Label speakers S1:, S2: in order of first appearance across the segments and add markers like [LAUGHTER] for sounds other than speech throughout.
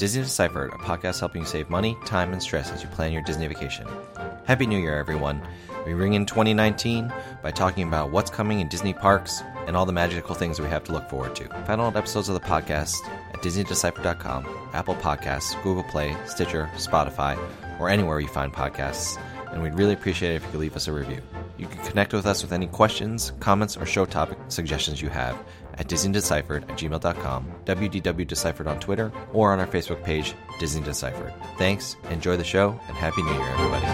S1: Disney Deciphered, a podcast helping you save money, time, and stress as you plan your Disney vacation. Happy New Year, everyone. We ring in 2019 by talking about what's coming in Disney parks and all the magical things we have to look forward to. Find all episodes of the podcast at DisneyDecipher.com, Apple Podcasts, Google Play, Stitcher, Spotify, or anywhere you find podcasts. And we'd really appreciate it if you could leave us a review. You can connect with us with any questions, comments, or show topic suggestions you have at DisneyDeciphered at gmail.com, WDW Deciphered on Twitter, or on our Facebook page, Disney Deciphered. Thanks, enjoy the show, and Happy New Year, everybody.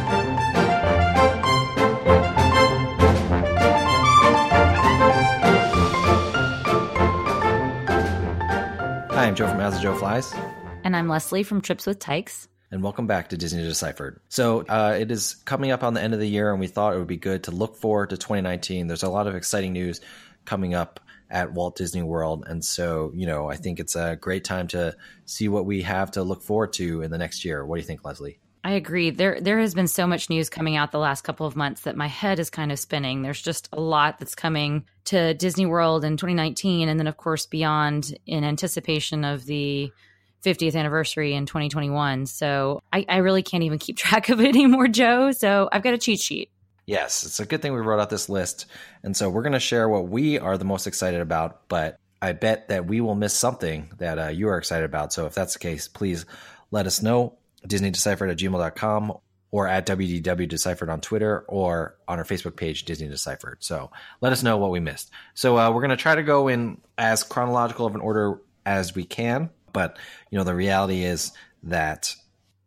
S1: Hi, I'm Joe from As the Joe Flies.
S2: And I'm Leslie from Trips with Tykes.
S1: And welcome back to Disney Deciphered. So uh, it is coming up on the end of the year, and we thought it would be good to look forward to 2019. There's a lot of exciting news coming up at Walt Disney World, and so you know I think it's a great time to see what we have to look forward to in the next year. What do you think, Leslie?
S2: I agree. There there has been so much news coming out the last couple of months that my head is kind of spinning. There's just a lot that's coming to Disney World in 2019 and then of course beyond in anticipation of the 50th anniversary in 2021. So I, I really can't even keep [LAUGHS] track of it anymore, Joe. So I've got a cheat sheet.
S1: Yes, it's a good thing we wrote out this list. And so we're going to share what we are the most excited about, but I bet that we will miss something that uh, you are excited about. So if that's the case, please let us know. DisneyDeciphered at gmail.com or at WDW Deciphered on Twitter or on our Facebook page, Disney Deciphered. So let us know what we missed. So uh, we're going to try to go in as chronological of an order as we can. But, you know, the reality is that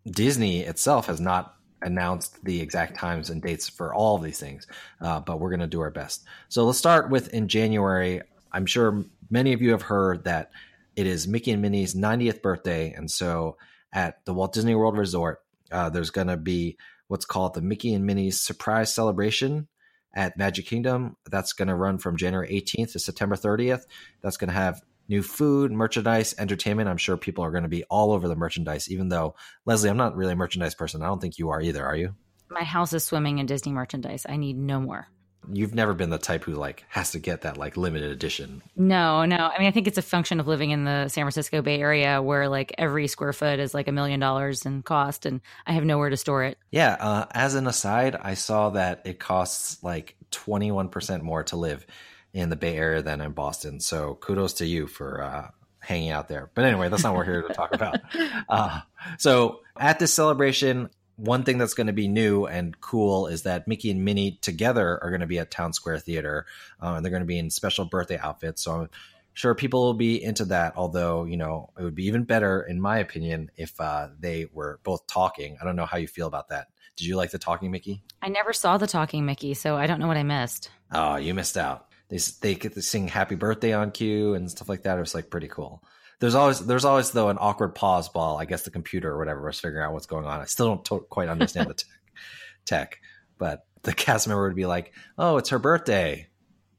S1: Disney itself has not announced the exact times and dates for all of these things, uh, but we're going to do our best. So let's start with in January. I'm sure many of you have heard that it is Mickey and Minnie's 90th birthday. And so at the Walt Disney World Resort, uh, there's going to be what's called the Mickey and Minnie's Surprise Celebration at Magic Kingdom. That's going to run from January 18th to September 30th. That's going to have new food, merchandise, entertainment. I'm sure people are going to be all over the merchandise, even though, Leslie, I'm not really a merchandise person. I don't think you are either, are you?
S2: My house is swimming in Disney merchandise. I need no more.
S1: You've never been the type who like has to get that like limited edition.
S2: No, no. I mean, I think it's a function of living in the San Francisco Bay Area where like every square foot is like a million dollars in cost and I have nowhere to store it.
S1: Yeah. Uh, as an aside, I saw that it costs like 21% more to live in the Bay Area than in Boston. So kudos to you for uh, hanging out there. But anyway, that's not what we're here to talk about. [LAUGHS] Uh, so at this celebration, one thing that's going to be new and cool is that Mickey and Minnie together are going to be at Town Square Theater, uh, and they're going to be in special birthday outfits. So I'm sure people will be into that. Although you know, it would be even better, in my opinion, if uh, they were both talking. I don't know how you feel about that. Did you like the talking Mickey?
S2: I never saw the talking Mickey, so I don't know what I missed.
S1: Oh, you missed out. They they get to sing Happy Birthday on cue and stuff like that. It was like pretty cool. There's always there's always though an awkward pause while I guess the computer or whatever was figuring out what's going on. I still don't to- quite understand the [LAUGHS] tech, tech, but the cast member would be like, "Oh, it's her birthday."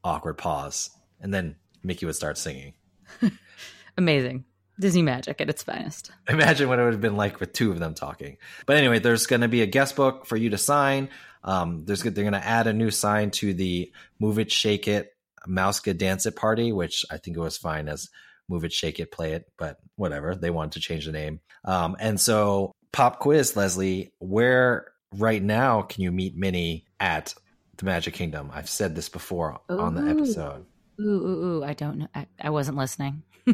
S1: Awkward pause, and then Mickey would start singing. [LAUGHS]
S2: Amazing. Disney magic at its finest. [LAUGHS]
S1: Imagine what it would have been like with two of them talking. But anyway, there's going to be a guest book for you to sign. Um, there's they're going to add a new sign to the Move It, Shake It, MousekeDance It party, which I think it was fine as Move It, Shake It, Play It, but whatever. They wanted to change the name. Um, and so, pop quiz, Leslie, where right now can you meet Minnie at the Magic Kingdom? I've said this before ooh. on the episode.
S2: Ooh, ooh, ooh. I don't know. I, I wasn't listening. [LAUGHS]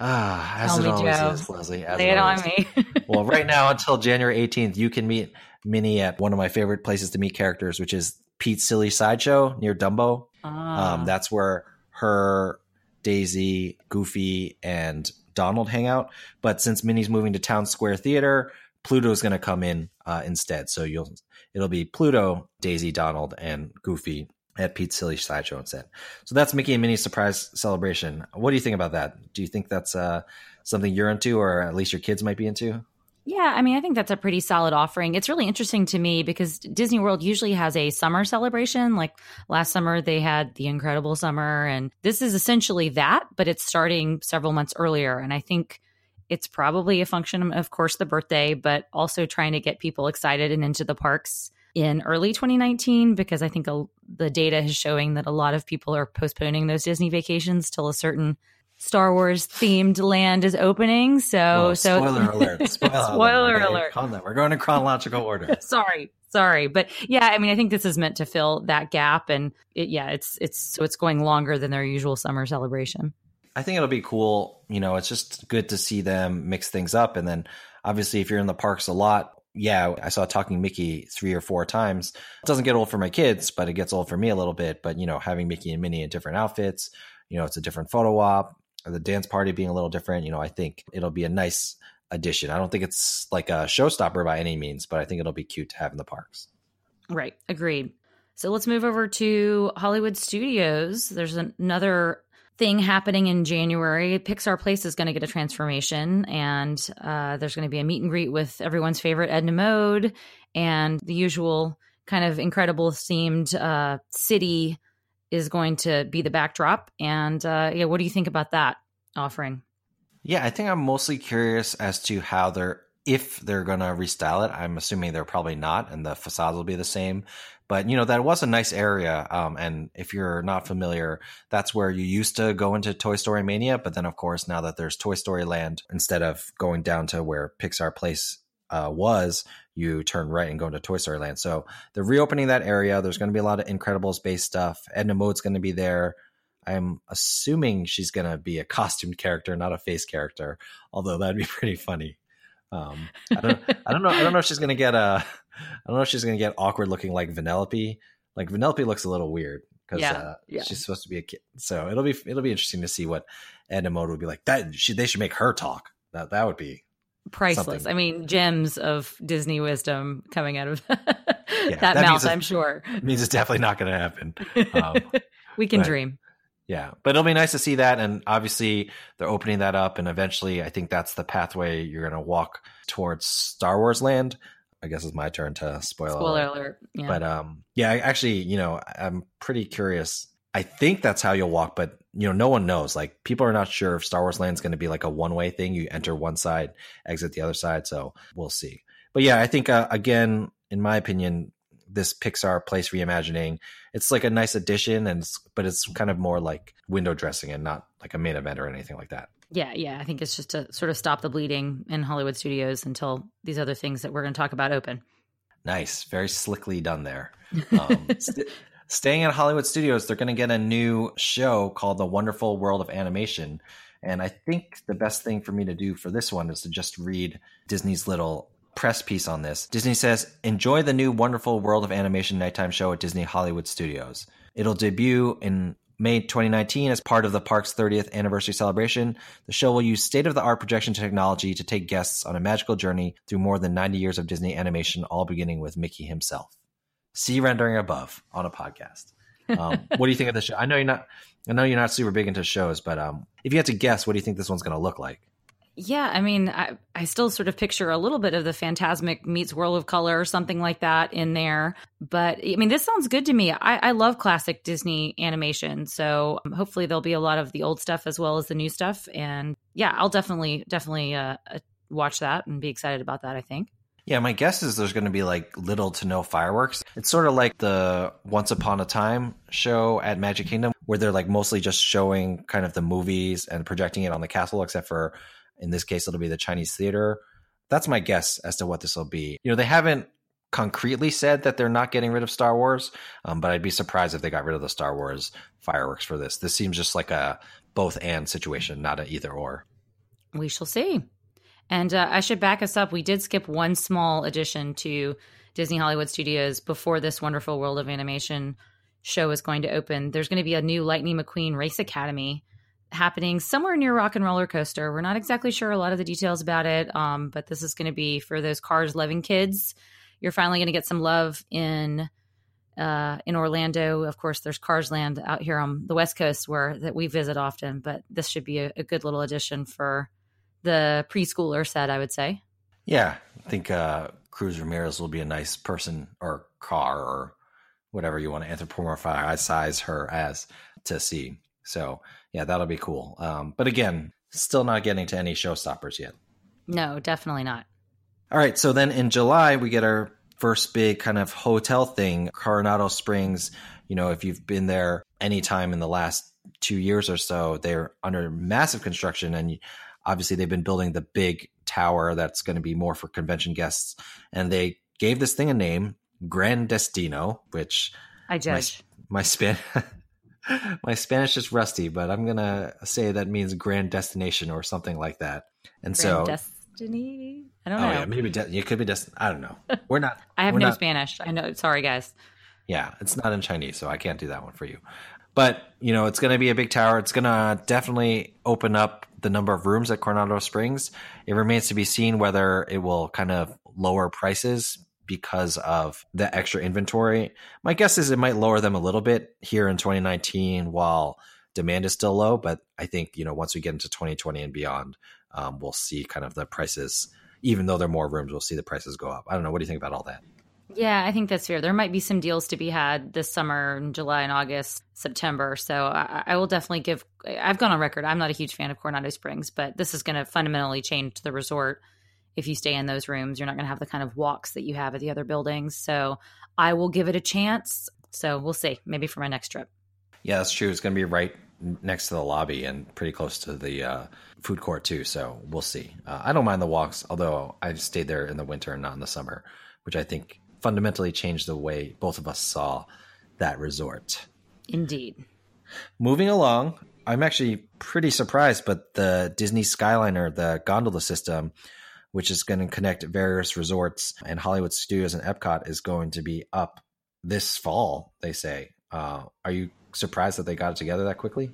S1: ah, as Tell it always Joe. is, Leslie. As
S2: Lay it, on me. [LAUGHS]
S1: well, right now until January 18th, you can meet Minnie at one of my favorite places to meet characters, which is Pete's Silly Sideshow near Dumbo. Ah. Um, that's where her, Daisy, Goofy, and Donald hang out. But since Minnie's moving to Town Square Theater, Pluto's going to come in uh, instead. So you'll it'll be Pluto, Daisy, Donald, and Goofy at Pete's Silly Sideshow instead. So that's Mickey and Minnie's surprise celebration. What do you think about that? Do you think that's uh, something you're into, or at least your kids might be into?
S2: Yeah, I mean, I think that's a pretty solid offering. It's really interesting to me because Disney World usually has a summer celebration. Like last summer, they had the Incredible Summer, and this is essentially that, but it's starting several months earlier. And I think it's probably a function, of course, the birthday, but also trying to get people excited and into the parks in early 2019 because I think a, the data is showing that a lot of people are postponing those Disney vacations till a certain Star Wars themed land is opening. So,
S1: Whoa,
S2: so
S1: spoiler [LAUGHS] alert! Spoiler,
S2: Spoiler
S1: alert!
S2: alert.
S1: We're going in chronological order. [LAUGHS]
S2: sorry, sorry, but yeah, I mean, I think this is meant to fill that gap, and it, yeah, it's it's so it's going longer than their usual summer celebration.
S1: I think it'll be cool. You know, it's just good to see them mix things up, and then obviously, if you're in the parks a lot, yeah, I saw Talking Mickey three or four times. It doesn't get old for my kids, but it gets old for me a little bit. But you know, having Mickey and Minnie in different outfits, you know, it's a different photo op. The dance party being a little different, you know, I think it'll be a nice addition. I don't think it's like a showstopper by any means, but I think it'll be cute to have in the parks.
S2: Right, agreed. So let's move over to Hollywood Studios. There's another thing happening in January. Pixar Place is going to get a transformation, and uh, there's going to be a meet and greet with everyone's favorite Edna Mode and the usual kind of incredible themed uh, city is going to be the backdrop. And uh, yeah, what do you think about that offering?
S1: Yeah, I think I'm mostly curious as to how they're if they're going to restyle it. I'm assuming they're probably not, and the facades will be the same. But you know that was a nice area, um, and if you're not familiar, that's where you used to go into Toy Story Mania. But then, of course, now that there's Toy Story Land, instead of going down to where Pixar Place uh, was, you turn right and go into Toy Story Land. So they're reopening that area. There's going to be a lot of Incredibles based stuff. Edna Mode's going to be there. I'm assuming she's going to be a [LAUGHS] costumed character, not a face character. Although that'd be pretty funny. Um, I don't, I don't know. I don't know if she's going to get a. I don't know if she's going to get awkward looking like Vanellope. Like Vanellope looks a little weird because
S2: Yeah,
S1: uh,
S2: yeah.
S1: she's supposed to be a kid. So it'll be it'll be interesting to see what Edna Mode would be like. That should they should make her talk. That that would be
S2: Priceless.
S1: Something.
S2: I mean, gems of Disney wisdom coming out of [LAUGHS] that,
S1: that
S2: mouth, I'm sure. [LAUGHS]
S1: means it's definitely not going to happen. Um, [LAUGHS]
S2: we can
S1: but-
S2: dream.
S1: Yeah, but it'll be nice to see that, and obviously they're opening that up, and eventually, I think that's the pathway you're going to walk towards Star Wars Land. I guess it's my turn to spoil.
S2: Spoiler
S1: alert.
S2: alert. Yeah.
S1: But um, yeah, actually, you know, I'm pretty curious. I think that's how you'll walk, but you know, no one knows. Like, people are not sure if Star Wars Land is going to be like a one way thing. You enter one side, exit the other side. So we'll see. But yeah, I think uh, again, in my opinion, this Pixar Place reimagining, it's like a nice addition, and it's, but it's kind of more like window dressing and not like a main event or anything like that.
S2: yeah, yeah. I think it's just to sort of stop the bleeding in Hollywood studios until these other things that we're going to talk about open.
S1: Nice, very slickly done there. [LAUGHS] Um, st- staying at Hollywood Studios, they're going to get a new show called The Wonderful World of Animation. And I think the best thing for me to do for this one is to just read Disney's little press piece on this. Disney says, Enjoy the new Wonderful World of Animation nighttime show at Disney Hollywood Studios. It'll debut in May 2019 as part of the park's 30th anniversary celebration. The show will use state of the art projection technology to take guests on a magical journey through more than 90 years of Disney animation, all beginning with Mickey himself. See rendering above on a podcast. Um, what do you think of the show? I know you're not. I know you're not super big into shows, but um, if you had to guess, what do you think this one's going to look like?
S2: Yeah, I mean, I, I still sort of picture a little bit of the Fantasmic meets World of Color or something like that in there. But I mean, this sounds good to me. I, I love classic Disney animation. So um, hopefully there'll be a lot of the old stuff as well as the new stuff. And yeah, I'll definitely, definitely uh, uh, watch that and be excited about that, I think.
S1: Yeah, my guess is there's going to be like little to no fireworks. It's sort of like the Once Upon a Time show at Magic Kingdom, where they're like mostly just showing kind of the movies and projecting it on the castle, except for in this case, it'll be the Chinese theater. That's my guess as to what this will be. You know, they haven't concretely said that they're not getting rid of Star Wars, um, but I'd be surprised if they got rid of the Star Wars fireworks for this. This seems just like a both and situation, not a either or.
S2: We shall see. And uh, I should back us up. We did skip one small addition to Disney Hollywood Studios before this wonderful world of animation show is going to open. There's going to be a new Lightning McQueen Race Academy happening somewhere near Rock and Roller Coaster. We're not exactly sure a lot of the details about it, um, but this is going to be for those cars loving kids. You're finally going to get some love in uh, in Orlando. Of course, there's Cars Land out here on the West Coast where that we visit often, but this should be a, a good little addition for the preschooler set, I would say.
S1: Yeah, I think uh, Cruz Ramirez will be a nice person or car or whatever you want to anthropomorphize her as to see. So yeah, that'll be cool. Um, but again, still not getting to any showstoppers yet.
S2: No, definitely not.
S1: All right, so then in July we get our first big kind of hotel thing, Coronado Springs. You know, if you've been there anytime in the last two years or so, they're under massive construction, and obviously they've been building the big tower that's going to be more for convention guests, and they gave this thing a name, Gran Destino, which
S2: I judge
S1: my, my span. [LAUGHS] my Spanish is rusty, but I'm gonna say that means grand destination or something like that. And
S2: grand
S1: so
S2: destiny. I don't
S1: oh
S2: know.
S1: yeah, maybe de- it could be destiny. I don't know. [LAUGHS] We're not.
S2: I have no
S1: not,
S2: Spanish. I know. Sorry, guys.
S1: Yeah, it's not in Chinese, so I can't do that one for you. But you know, it's going to be a big tower. It's going to definitely open up the number of rooms at Coronado Springs. It remains to be seen whether it will kind of lower prices because of the extra inventory. My guess is it might lower them a little bit here in 2019 while demand is still low. But I think, you know, once we get into 2020 and beyond, um, we'll see kind of the prices, even though there are more rooms, we'll see the prices go up. I don't know. What do you think about all that?
S2: Yeah, I think that's fair. There might be some deals to be had this summer, in July and August, September. So I, I, will definitely give. I've gone on record. I'm not a huge fan of Coronado Springs, but this is going to fundamentally change the resort. If you stay in those rooms, you're not going to have the kind of walks that you have at the other buildings. So I will give it a chance. So we'll see. Maybe for my next trip.
S1: Yeah, that's true. It's going to be right next to the lobby and pretty close to the uh, food court too. So we'll see. Uh, I don't mind the walks, although I've stayed there in the winter and not in the summer, which I think fundamentally changed the way both of us saw that resort.
S2: Indeed.
S1: Moving along, I'm actually pretty surprised, but the Disney Skyliner, the gondola system, which is going to connect various resorts and Hollywood studios and Epcot, is going to be up this fall, they say. Uh, are you surprised that they got it together that quickly?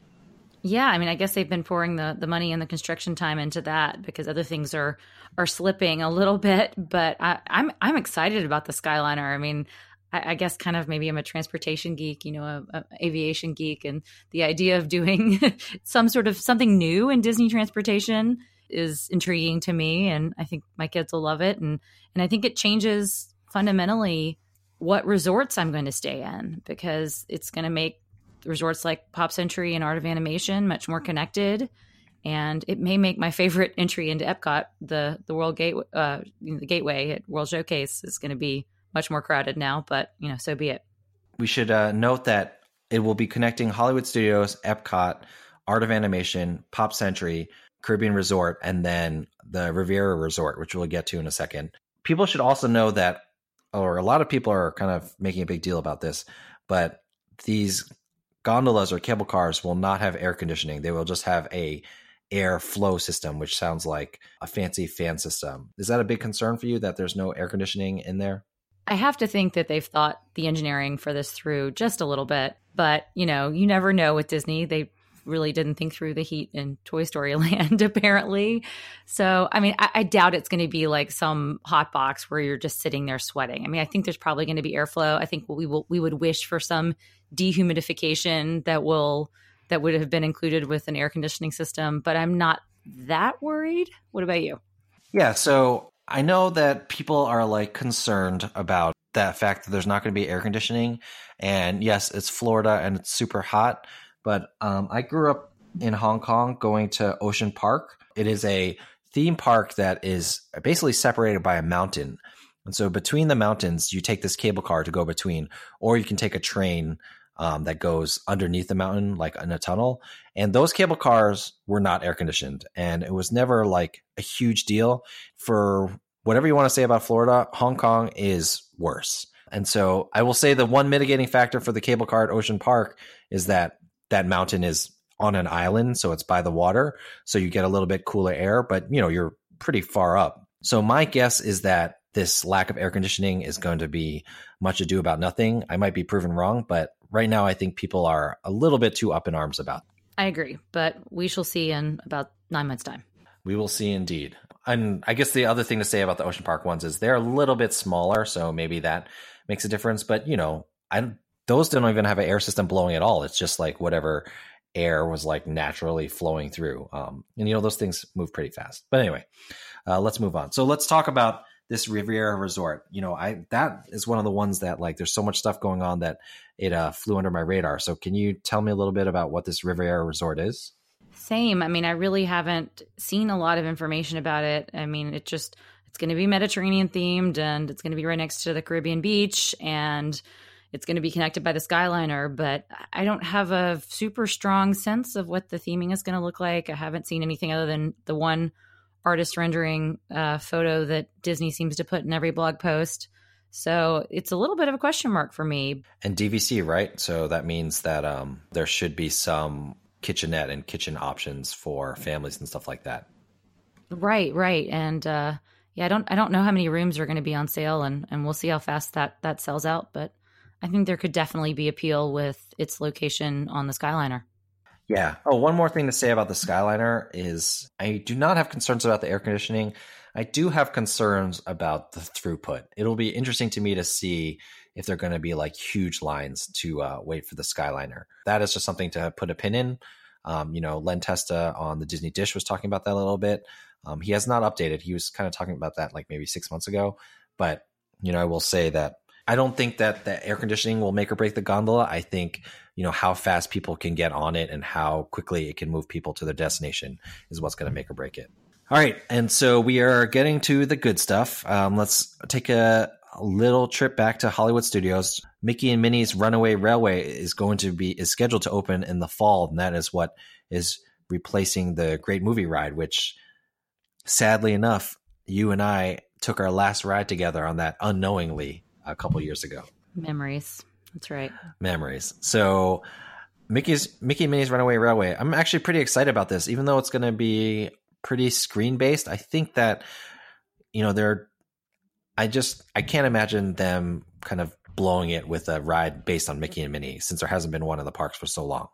S2: Yeah, I mean, I guess they've been pouring the, the money and the construction time into that because other things are are slipping a little [LAUGHS] bit. But I, I'm I'm excited about the Skyliner. I mean, I, I guess kind of maybe I'm a transportation geek, you know, a, a aviation geek, and the idea of doing [LAUGHS] some sort of something new in Disney transportation is intriguing to me, and I think my kids will love it. and And I think it changes fundamentally what resorts I'm going to stay in because it's going to make resorts like Pop Century and Art of Animation much more connected. And it may make my favorite [LAUGHS] entry into Epcot, the the World Gate, uh, the Gateway at World Showcase, is going to be much more crowded now. But you know, so be it.
S1: We should uh, note that it will be connecting Hollywood Studios, Epcot, Art of Animation, Pop Century, Caribbean Resort, and then the Riviera Resort, which we'll get to in a second. People should also know that, or a lot of people are kind of making a big deal about this, but these gondolas or cable cars will not have air conditioning. They will just have a air flow system, which sounds like a fancy fan system. Is that a big concern for you that there's no air conditioning in there?
S2: I have to think that they've thought the engineering for this through just a little bit, but you know, you never know with Disney. They really didn't think through the heat in Toy Story [LAUGHS] Land, apparently. So, I mean, I, I doubt it's going to be like some hot box where you're just sitting there sweating. I mean, I think there's probably going to be airflow. I think we will we would wish for some dehumidification that will that would have been included with an air conditioning system, but I'm not that worried. What about you?
S1: Yeah, so I know that people are like concerned about that fact that there's not going to be air conditioning. And yes, it's Florida and it's super hot, but um, I grew up in Hong Kong going to Ocean Park. It is a theme park that is basically separated by a mountain. And so between the mountains, you take this cable car to go between, or you can take a train um, that goes underneath the mountain, like in a tunnel. And those cable cars were not air conditioned. And it was never like a huge deal. For whatever you want to say about Florida, Hong Kong is worse. And so I will say the one mitigating factor for the cable car at Ocean Park is that that mountain is on an island. So it's by the water. So you get a little bit cooler air, but you know, you're pretty far up. So my guess is that this lack of air conditioning is going to be much ado about nothing. I might be proven wrong, but right now I think people are a little bit too up in arms about.
S2: I agree, but we shall see in about nine months' time.
S1: We will see indeed. And I guess the other thing to say about the Ocean Park ones is they're a little bit smaller, so maybe that makes a difference. But you know, I those don't even have an air system blowing at all. It's just like whatever air was like naturally flowing through. Um, and you know, those things move pretty fast. But anyway, uh, let's move on. So let's talk about this Riviera Resort. You know, I that is one of the ones that like there's so much stuff going on that it uh, flew under my radar. So can you tell me a little bit about what this Riviera Resort is?
S2: Same. I mean, I really haven't seen a lot of information about it. I mean, it just it's going to be Mediterranean themed and it's going to be right next to the Caribbean beach and it's going to be connected by the Skyliner, but I don't have a super strong sense of what the theming is going to look like. I haven't seen anything other than the one artist rendering uh, photo that Disney seems to put in every blog post. So it's a little bit of a question mark for me.
S1: And DVC, right? So that means that um, there should be some kitchenette and kitchen options for families and stuff like that.
S2: Right, right. And uh, yeah, I don't I don't know how many rooms are going to be on sale and and we'll see how fast that that sells out, but I think there could definitely be appeal with its location on the Skyliner.
S1: Yeah. Oh, one more thing to say about the Skyliner is I do not have concerns about the air conditioning. I do have concerns about the throughput. It'll be interesting to me to see if they're going to be like huge lines to uh, wait for the Skyliner. That is just something to put a pin in. Um, you know, Len Testa on the Disney Dish was talking about that a little bit. Um, he has not updated. He was kind of talking about that like maybe six months ago. But, you know, I will say that I don't think that the air conditioning will make or break the gondola. I think, you know, how fast people can get on it and how quickly it can move people to their destination is what's going to make or break it. All right. And so we are getting to the good stuff. Um, let's take a, a little trip back to Hollywood Studios. Mickey and Minnie's Runaway Railway is going to be is scheduled to open in the fall, and that is what is replacing the Great Movie Ride, which sadly enough, you and I took our last ride together on that unknowingly a couple years ago.
S2: Memories. That's right.
S1: Memories. So Mickey's Mickey and Minnie's Runaway Railway. I'm actually pretty excited about this, even though it's going to be pretty screen based. I think that you know they're. I just I can't imagine them kind of blowing it with a ride based on Mickey and Minnie since there hasn't been one in the parks for so long.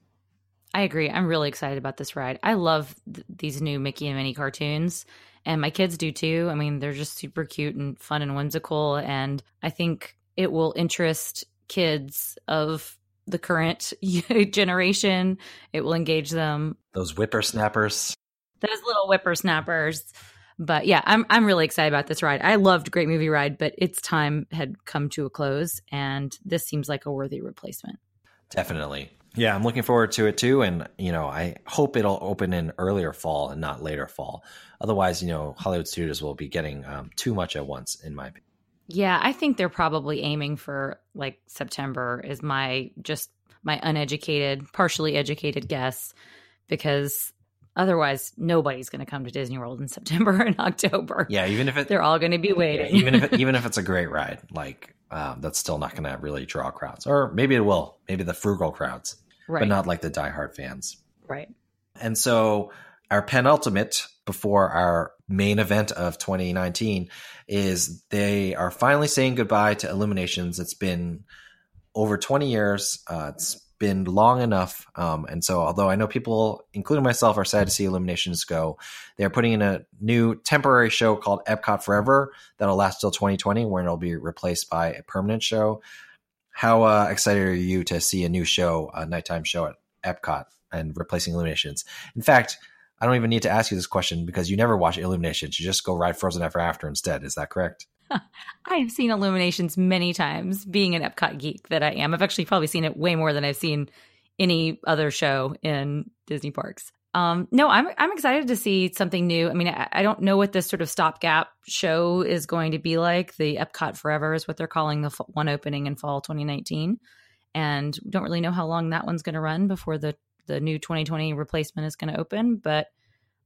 S2: I agree. I'm really excited about this ride. I love th- these new Mickey and Minnie cartoons, and my kids do too. I mean, they're just super cute and fun and whimsical, and I think it will interest kids of the current [LAUGHS] generation. It will engage them.
S1: Those whippersnappers.
S2: Those little whippersnappers. But yeah, I'm I'm really excited about this ride. I loved Great Movie Ride, but its time had come to a close, and this seems like a worthy replacement.
S1: Definitely. Yeah, I'm looking forward to it too. And, you know, I hope it'll open in earlier fall and not later fall. Otherwise, you know, Hollywood studios will be getting um, too much at once, in my opinion.
S2: Yeah, I think they're probably aiming for like September, is my just my uneducated, partially educated guess, because otherwise nobody's going to come to Disney World in September [LAUGHS] and October.
S1: Yeah, even if it,
S2: they're all going to be waiting.
S1: Yeah, even if it, [LAUGHS] even if it's a great ride, like um, that's still not going to really draw crowds. Or maybe it will. Maybe the frugal crowds, right. but not like the diehard fans.
S2: Right.
S1: And so our penultimate before our main event of 2019 is they are finally saying goodbye to Illuminations. It's been over 20 years. Uh, it's been long enough. Um, and so, although I know people, including myself, are sad to see Illuminations go, they're putting in a new temporary show called Epcot Forever that'll last till 2020, where it'll be replaced by a permanent show. How uh, excited are you to see a new show, a nighttime show at Epcot and replacing Illuminations? In fact, I don't even need to ask you this question because you never watch Illuminations. You just go ride Frozen Ever After instead. Is that correct? [LAUGHS]
S2: I've seen Illuminations many times, being an Epcot geek that I am. I've actually probably seen it way more than I've seen any other show in Disney parks. Um, no, I'm I'm excited to see something new. I mean, I, I, don't know what this sort of stopgap show is going to be like. The Epcot Forever is what they're calling the one opening in fall 2019, and don't really know how long that one's going to run before the the new 2020 replacement is going to open. But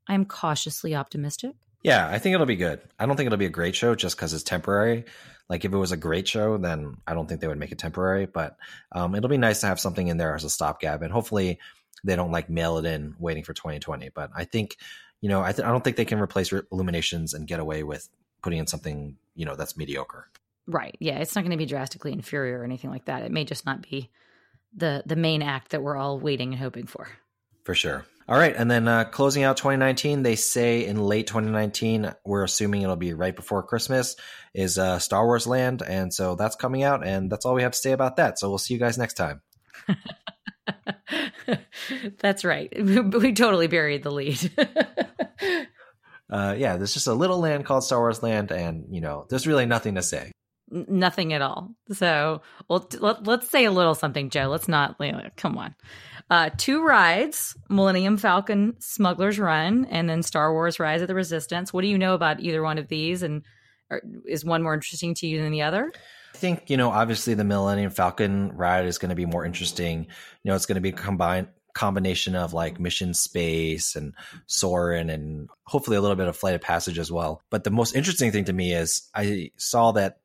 S2: I'm cautiously optimistic.
S1: Yeah, I think it'll be good. I don't think it'll be a great show just because it's temporary. Like if it was a great show, then I don't think they would make it temporary. But um, it'll be nice to have something in there as a stopgap, and hopefully they don't like mail it in waiting for 2020. But I think, you know, I, th- I don't think they can replace re- Illuminations and get away with putting in something you know that's mediocre.
S2: Right. Yeah, it's not going to be drastically inferior or anything like that. It may just not be the the main act that we're all waiting and hoping for.
S1: For sure. All right, and then uh, closing out 2019, they say in late 2019, we're assuming it'll be right before Christmas, is uh, Star Wars Land, and so that's coming out, and that's all we have to say about that. So we'll see you guys next time. [LAUGHS]
S2: that's right. [LAUGHS] We totally buried the lead. [LAUGHS]
S1: uh, yeah, there's just a little land called Star Wars Land, and you know, there's really nothing to say.
S2: nothing at all. So, well, let, us say a little something, Joe. Let's not. You know, come on. Uh, two rides Millennium Falcon Smuggler's Run and then Star Wars Rise of the Resistance. What do you know about either one of these? And is one more interesting to you than the other?
S1: I think, you know, obviously the Millennium Falcon ride is going to be more interesting. You know, it's going to be a combined combination of like mission space and Soarin' and hopefully a little bit of Flight of Passage as well. But the most interesting thing to me is I saw that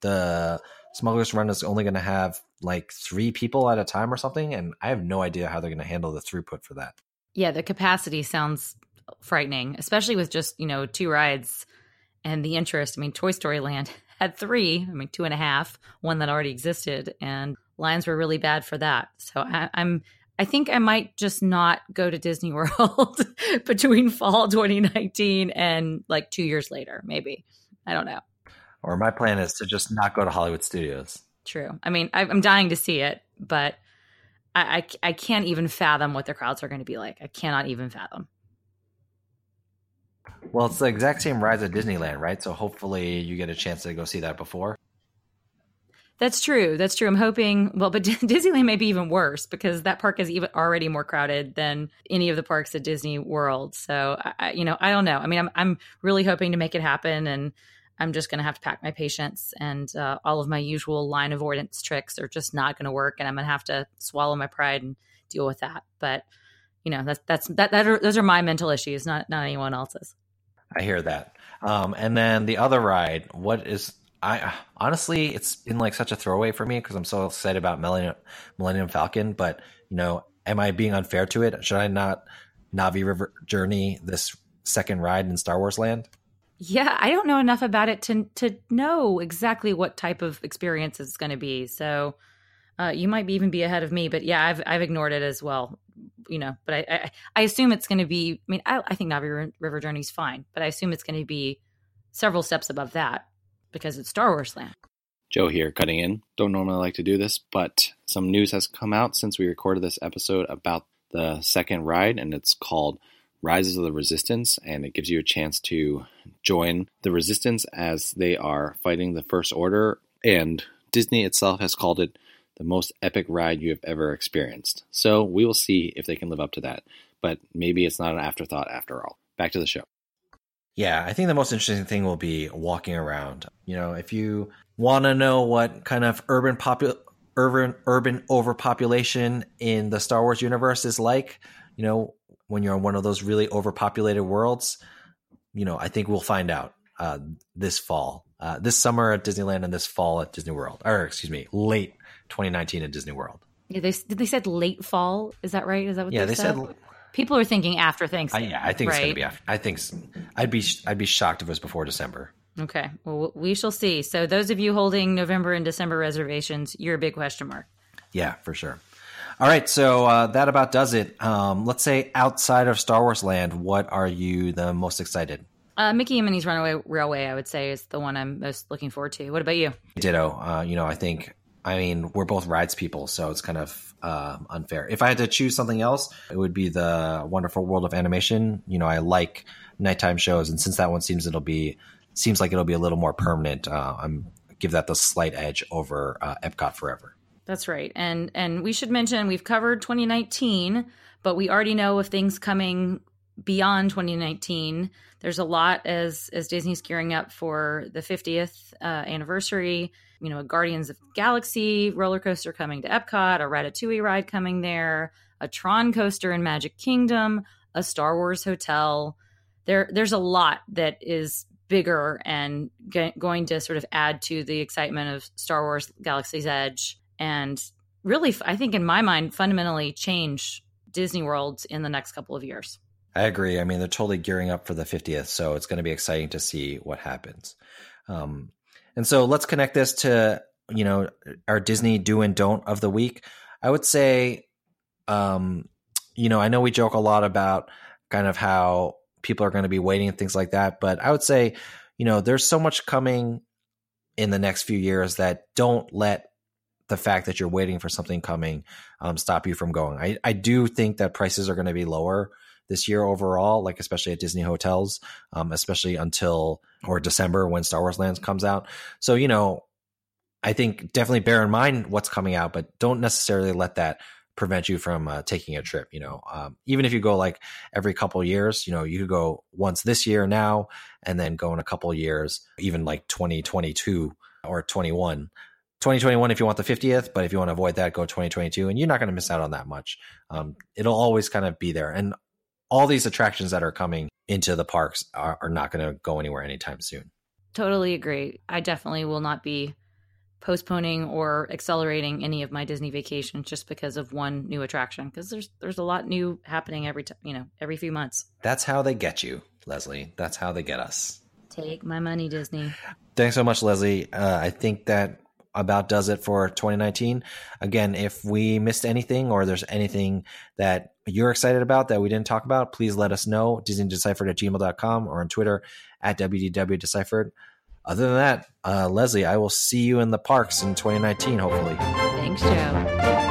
S1: the Smuggler's Run is only going to have like three people at a time or something. And I have no idea how they're going to handle the throughput for that.
S2: Yeah, the capacity sounds frightening, especially with just, you know, two rides and the interest. I mean, Toy Story Land [LAUGHS] had three, I mean, two and a half, one that already existed, and lines were really bad for that. So I, I'm, I think I might just not go to Disney [LAUGHS] World [LAUGHS] between fall 2019 and like two years later, maybe. I don't know.
S1: Or my plan is to just not go to Hollywood Studios.
S2: True. I mean, I'm dying to see it, but I, I, I can't even fathom what the crowds are going to be like. I cannot even fathom.
S1: Well, it's the exact same rides at Disneyland, right? So hopefully you get a chance to go see that before.
S2: That's true. That's true. I'm hoping. Well, but [LAUGHS] Disneyland may be even worse because that park is even already more crowded than any of the parks at Disney World. So, I, you know, I don't know. I mean, I'm I'm really hoping to make it happen, and I'm just going to have to pack my patience, and uh, all of my usual line avoidance tricks are just not going to work, and I'm going to have to swallow my pride and deal with that. But you know, that's that's that, that are, those are my mental issues, not not anyone else's.
S1: I hear that. Um, and then the other ride, what is I honestly, it's been like such a throwaway for me because I'm so excited about Millennium, Millennium Falcon. But you know, am I being unfair to it? Should I not Na'vi River Journey this second ride in Star Wars Land?
S2: Yeah, I don't know enough about it to to know exactly what type of experience it's going to be. So uh, you might even be ahead of me, but yeah, I've I've ignored it as well. You know, but I I, I assume it's going to be. I mean, I, I think Na'vi River Journey is fine, but I assume it's going to be several steps above that because it's Star Wars land.
S3: Joe here, cutting in. Don't normally like to do this, but some news has come out since we recorded this episode about the second ride, and it's called Rises of the Resistance, and it gives you a chance to join the Resistance as they are fighting the First Order. And Disney itself has called it the most epic ride you have ever experienced. So we will see if they can live up to that. But maybe it's not an afterthought after all. Back to the show.
S1: Yeah, I think the most interesting thing will be walking around. You know, if you want to know what kind of urban urban urban overpopulation in the Star Wars universe is like, you know, when you're on one of those really overpopulated worlds, you know, I think we'll find out uh, this fall, uh, this summer at Disneyland, and this fall at Disney World, or excuse me, late 2019 at Disney World.
S2: Yeah, they they said late fall. Is that right? Is that what?
S1: Yeah,
S2: they,
S1: they
S2: said?
S1: said
S2: People are thinking after Thanksgiving.
S1: I, yeah, I think
S2: right?
S1: it's going to be after. I think I'd be I'd be shocked if it was before December.
S2: Okay, well we shall see. So those of you holding November and December reservations, you're a big question mark.
S1: Yeah, for sure. All right, so uh, that about does it. Um, let's say outside of Star Wars Land, what are you the most excited?
S2: Uh, Mickey and Minnie's Runaway Railway, I would say, is the one I'm most looking forward to. What about you?
S1: Ditto. Uh, you know, I think I mean, we're both rides people, so it's kind of uh, unfair. If I had to choose something else, it would be the Wonderful World of Animation. You know, I like nighttime shows, and since that one seems it'll be seems like it'll be a little more permanent, uh, I'm give that the slight edge over uh, Epcot Forever.
S2: That's right, and and we should mention we've covered 2019, but we already know of things coming beyond 2019. There's a lot as as Disney's gearing up for the 50th uh, anniversary you know, a Guardians of Galaxy roller coaster coming to Epcot, a Ratatouille ride coming there, a Tron coaster in Magic Kingdom, a Star Wars hotel. There, there's a lot that is bigger and going to sort of add to the excitement of Star Wars Galaxy's Edge, and really, I think in my mind, fundamentally change Disney World in the next couple of years.
S1: I agree. I mean, they're totally gearing up for the 50th, so it's going to be exciting to see what happens. Um, and so let's connect this to, you know, our Disney do and don't of the week. I would say, um, you know, I know we joke a lot about kind of how people are going to be waiting and things like that, but I would say, you know, there's so much coming in the next few years that don't let the fact that you're waiting for something coming um, stop you from going. I, I do think that prices are going to be lower this year overall, like especially at Disney hotels, um, especially until or December when Star Wars Lands comes out. So you know, I think definitely bear in mind what's coming out, but don't necessarily let that prevent you from uh, taking a trip. You know, um, even if you go like every couple years, you know, you could go once this year now, and then go in a couple years, even like 2022 or 21. 2021 if you want the 50th, but if you want to avoid that, go 2022, and you're not going to miss out on that much. Um, it'll always kind of be there, and all these attractions that are coming into the parks are, are not going to go anywhere anytime soon.
S2: Totally agree. I definitely will not be postponing or accelerating any of my Disney vacations just because of one new attraction because there's there's a lot new happening every time you know every few months.
S1: That's how they get you, Leslie. That's how they get us.
S2: Take my money, Disney.
S1: Thanks so much, Leslie. Uh, I think that about does it for 2019. Again, if we missed anything or there's anything that you're excited about that we didn't talk about, please let us know. DisneyDeciphered at gmail.com or on Twitter at WDW Other than that, uh, Leslie, I will see you in the parks in 2019, hopefully.
S2: Thanks, Joe.